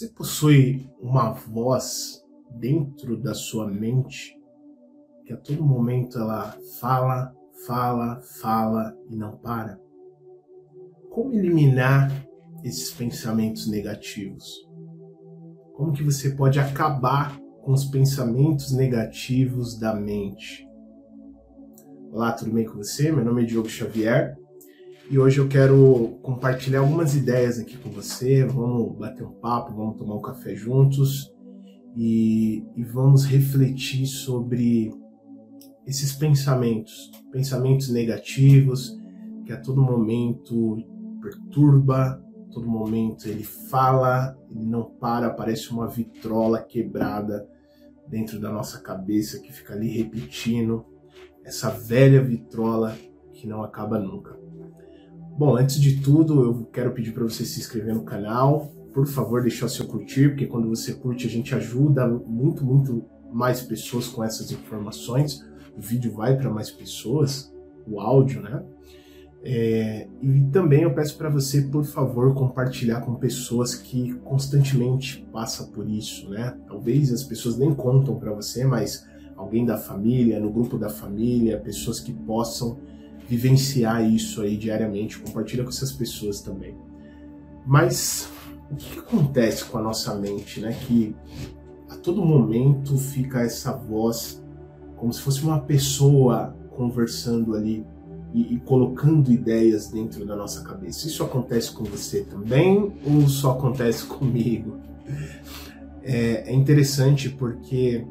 Você possui uma voz dentro da sua mente que a todo momento ela fala, fala, fala e não para? Como eliminar esses pensamentos negativos? Como que você pode acabar com os pensamentos negativos da mente? Olá, tudo bem com você? Meu nome é Diogo Xavier e hoje eu quero compartilhar algumas ideias aqui com você. Vamos bater um papo, vamos tomar um café juntos e, e vamos refletir sobre esses pensamentos, pensamentos negativos que a todo momento perturba, a todo momento ele fala, ele não para, parece uma vitrola quebrada dentro da nossa cabeça que fica ali repetindo essa velha vitrola que não acaba nunca. Bom, antes de tudo, eu quero pedir para você se inscrever no canal. Por favor, deixar seu curtir, porque quando você curte, a gente ajuda muito, muito mais pessoas com essas informações. O vídeo vai para mais pessoas, o áudio, né? É, e também eu peço para você, por favor, compartilhar com pessoas que constantemente passam por isso, né? Talvez as pessoas nem contam para você, mas alguém da família, no grupo da família, pessoas que possam vivenciar isso aí diariamente, compartilha com essas pessoas também. Mas o que, acontece com a nossa mente, né? Que a todo momento fica essa voz como se fosse uma pessoa conversando ali e, e, colocando ideias dentro da nossa cabeça. Isso acontece com você também ou só acontece comigo? É, é interessante porque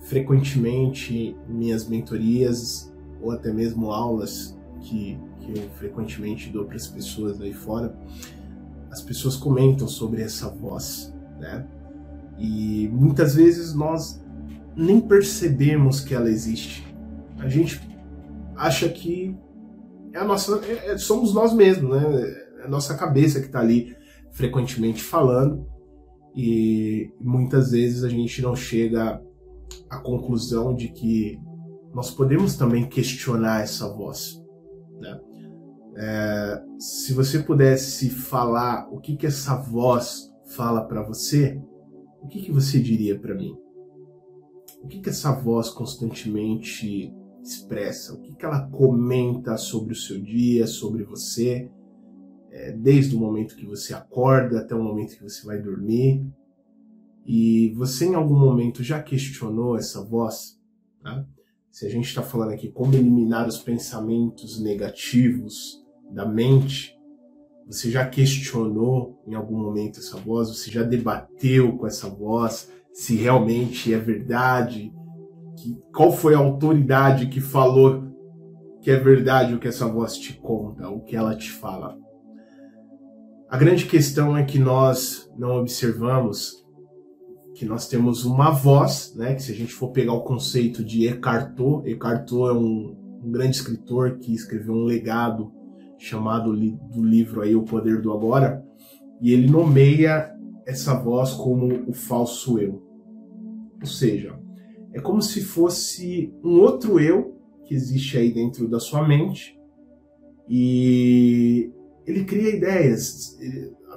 frequentemente minhas mentorias ou até mesmo aulas que, que eu frequentemente dou para as pessoas aí fora, as pessoas comentam sobre essa voz, né? E muitas vezes nós nem percebemos que ela existe. A gente acha que é a nossa, é, é somos nós mesmos, né? É a nossa cabeça que está ali frequentemente falando e muitas vezes a gente não chega a conclusão de que nós podemos também questionar essa voz. Né? É, se você pudesse falar o que, que essa voz fala para você, o que, que você diria para mim? O que, que essa voz constantemente expressa? O que, que ela comenta sobre o seu dia, sobre você, é, desde o momento que você acorda até o momento que você vai dormir? E você em algum momento já questionou essa voz? Tá? Se a gente está falando aqui como eliminar os pensamentos negativos da mente, você já questionou em algum momento essa voz? Você já debateu com essa voz se realmente é verdade? Que, qual foi a autoridade que falou que é verdade o que essa voz te conta, o que ela te fala? A grande questão é que nós não observamos que nós temos uma voz, né? Que se a gente for pegar o conceito de Eckhart Tolle, Eckhart Tolle é um, um grande escritor que escreveu um legado chamado li, do livro aí O Poder do Agora, e ele nomeia essa voz como o falso eu. Ou seja, é como se fosse um outro eu que existe aí dentro da sua mente e ele cria ideias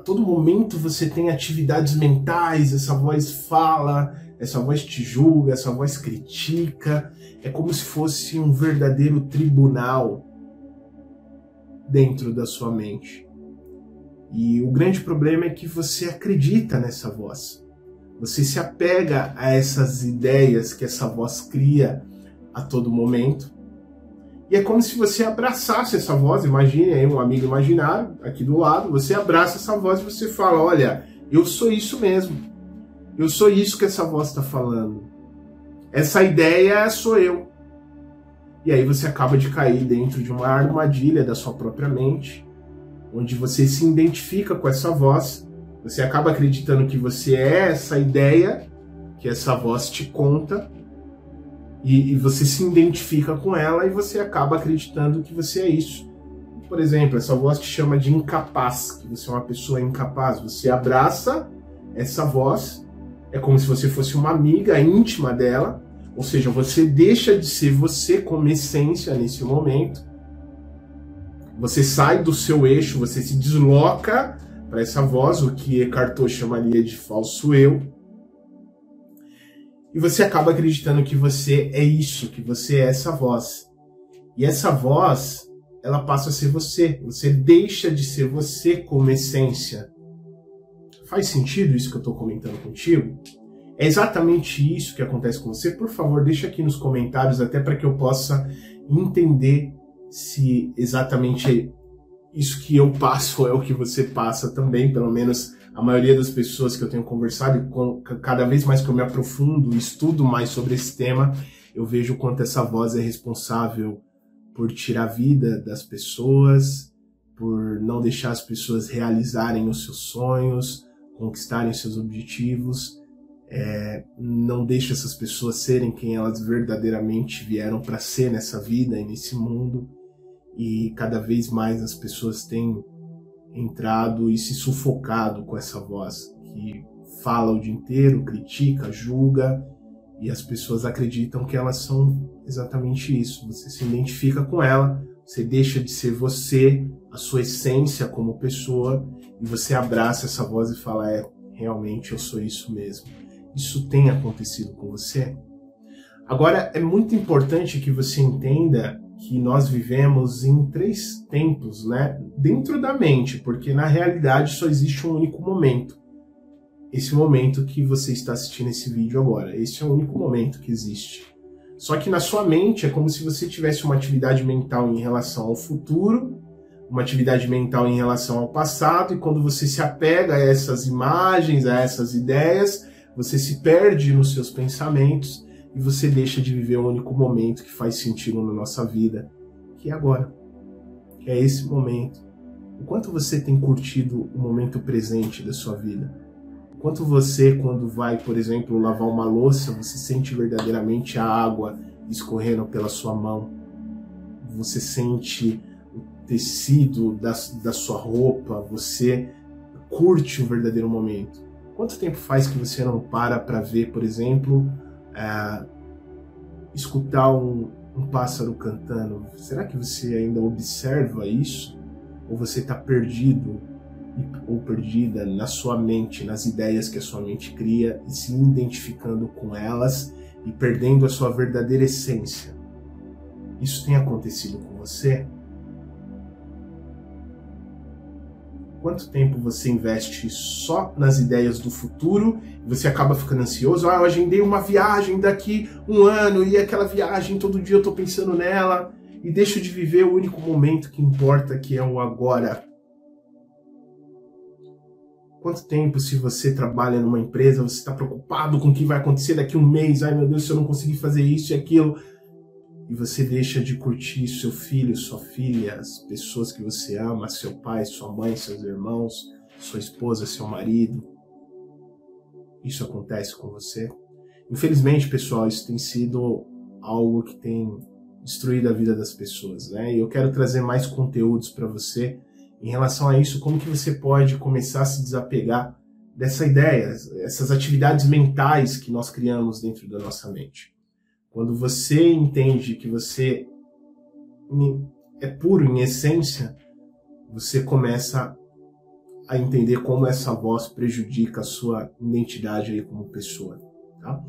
a todo momento você tem atividades mentais, essa voz fala, essa voz te julga, essa voz critica. É como se fosse um verdadeiro tribunal dentro da sua mente. E o grande problema é que você acredita nessa voz. Você se apega a essas ideias que essa voz cria a todo momento e é como se você abraçasse essa voz, imagine aí um amigo imaginário aqui do lado, você abraça essa voz e você fala: Olha, eu sou isso mesmo. Eu sou isso que essa voz está falando. Essa ideia sou eu. E aí você acaba de cair dentro de uma armadilha da sua própria mente, onde você se identifica com essa voz, você acaba acreditando que você é essa ideia que essa voz te conta, e, e, você se identifica com ela e você acaba acreditando que você é isso. Por exemplo, essa voz te chama de incapaz, que você é uma pessoa incapaz. Você abraça essa voz, é como se você fosse uma amiga íntima dela, ou seja, você deixa de ser você como essência nesse momento. Você sai do seu eixo, você se desloca para essa voz, o que Eckhart Tolle chamaria de falso eu. E você acaba acreditando que você é isso, que você é essa voz. E essa voz, ela passa a ser você. Você deixa de ser você como essência. Faz sentido isso que eu estou comentando contigo? É exatamente isso que acontece com você? Por favor, deixa aqui nos comentários até para que eu possa entender se exatamente isso que eu passo é o que você passa também, pelo menos a maioria das pessoas que eu tenho conversado, e cada vez mais que eu me aprofundo, estudo mais sobre esse tema, eu vejo o quanto essa voz é responsável por tirar a vida das pessoas, por não deixar as pessoas realizarem os seus sonhos, conquistarem seus objetivos, é, não deixa essas pessoas serem quem elas verdadeiramente vieram para ser nessa vida e nesse mundo. E cada vez mais as pessoas têm entrado e se sufocado com essa voz que fala o dia inteiro, critica, julga e as pessoas acreditam que elas são exatamente isso. Você se identifica com ela, você deixa de ser você, a sua essência como pessoa e você abraça essa voz e fala: é, realmente eu sou isso mesmo. Isso tem acontecido com você? Agora, é muito importante que você entenda que nós vivemos em três tempos, né? Dentro da mente, porque na realidade só existe um único momento. Esse momento que você está assistindo esse vídeo agora. Esse é o único momento que existe. Só que na sua mente é como se você tivesse uma atividade mental em relação ao futuro, uma atividade mental em relação ao passado, e quando você se apega a essas imagens, a essas ideias, você se perde nos seus pensamentos e você deixa de viver o único momento que faz sentido na nossa vida, que é agora. Que é esse momento. O quanto você tem curtido o momento presente da sua vida? O quanto você, quando vai, por exemplo, lavar uma louça, você sente verdadeiramente a água escorrendo pela sua mão? Você sente o tecido da, da sua roupa? Você curte o verdadeiro momento? Quanto tempo faz que você não para para ver, por exemplo, é, escutar um, um pássaro cantando, será que você ainda observa isso? Ou você está perdido ou perdida na sua mente, nas ideias que a sua mente cria e se identificando com elas e perdendo a sua verdadeira essência? Isso tem acontecido com você? Quanto tempo você investe só nas ideias do futuro você acaba ficando ansioso? Ah, eu agendei uma viagem daqui um ano e aquela viagem todo dia eu tô pensando nela e deixo de viver o único momento que importa, que é o agora. Quanto tempo, se você trabalha numa empresa, você está preocupado com o que vai acontecer daqui um mês? Ai meu Deus, se eu não conseguir fazer isso e aquilo e você deixa de curtir seu filho, sua filha, as pessoas que você ama, seu pai, sua mãe, seus irmãos, sua esposa, seu marido. Isso acontece com você? Infelizmente, pessoal, isso tem sido algo que tem destruído a vida das pessoas, né? E eu quero trazer mais conteúdos para você em relação a isso, como que você pode começar a se desapegar dessa ideia, essas atividades mentais que nós criamos dentro da nossa mente. Quando você entende que você é puro em essência, você começa a entender como essa voz prejudica a sua identidade aí como pessoa, tá?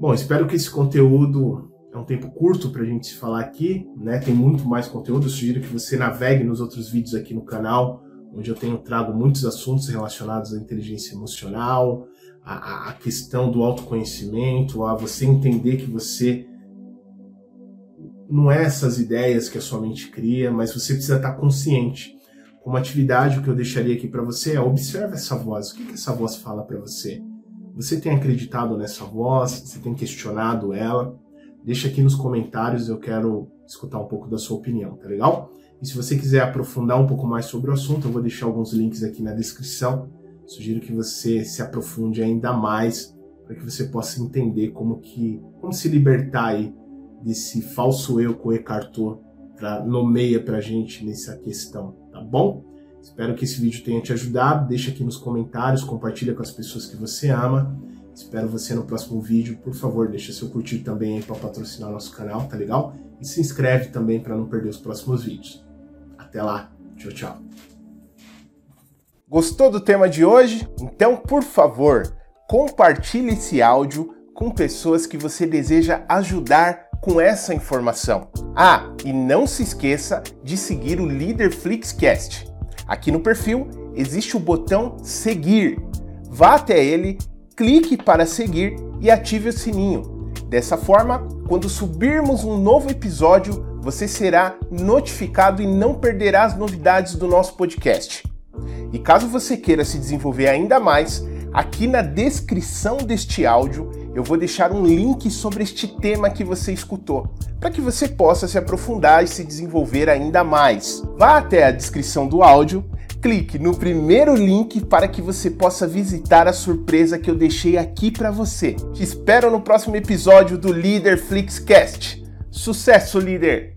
Bom, espero que esse conteúdo é um tempo curto para a gente se falar aqui, né? Tem muito mais conteúdo. Eu sugiro que você navegue nos outros vídeos aqui no canal, onde eu tenho trago muitos assuntos relacionados à inteligência emocional, a, a questão do autoconhecimento, a você entender que você não é essas ideias que a sua mente cria, mas você precisa estar consciente. Uma atividade que eu deixaria aqui para você é observe essa voz. O que, que essa voz fala para você? Você tem acreditado nessa voz? Você tem questionado ela? Deixa aqui nos comentários, eu quero escutar um pouco da sua opinião, tá legal? E se você quiser aprofundar um pouco mais sobre o assunto, eu vou deixar alguns links aqui na descrição Sugiro que você se aprofunde ainda mais para que você possa entender como que como se libertar aí desse falso eu que o Eckhart Tolle nomeia para a gente nessa questão, tá bom? Espero que esse vídeo tenha te ajudado. Deixa aqui nos comentários, compartilha com as pessoas que você ama. Espero você no próximo vídeo. Por favor, deixa seu curtir também para patrocinar nosso canal, tá legal? E se inscreve também para não perder os próximos vídeos. Até lá. Tchau, tchau. Gostou do tema de hoje? Então, por favor, compartilhe esse áudio com pessoas que você deseja ajudar com essa informação. Ah, e não se esqueça de seguir o Líder Flixcast. Aqui no perfil existe o botão seguir. Vá até ele, clique para seguir e ative o sininho. Dessa forma, quando subirmos um novo episódio, você será notificado e não perderá as novidades do nosso podcast. E caso você queira se desenvolver ainda mais, aqui na descrição deste áudio eu vou deixar um link sobre este tema que você escutou, para que você possa se aprofundar e se desenvolver ainda mais. Vá até a descrição do áudio, clique no primeiro link para que você possa visitar a surpresa que eu deixei aqui para você. Te espero no próximo episódio do Leader Flixcast. Sucesso, líder!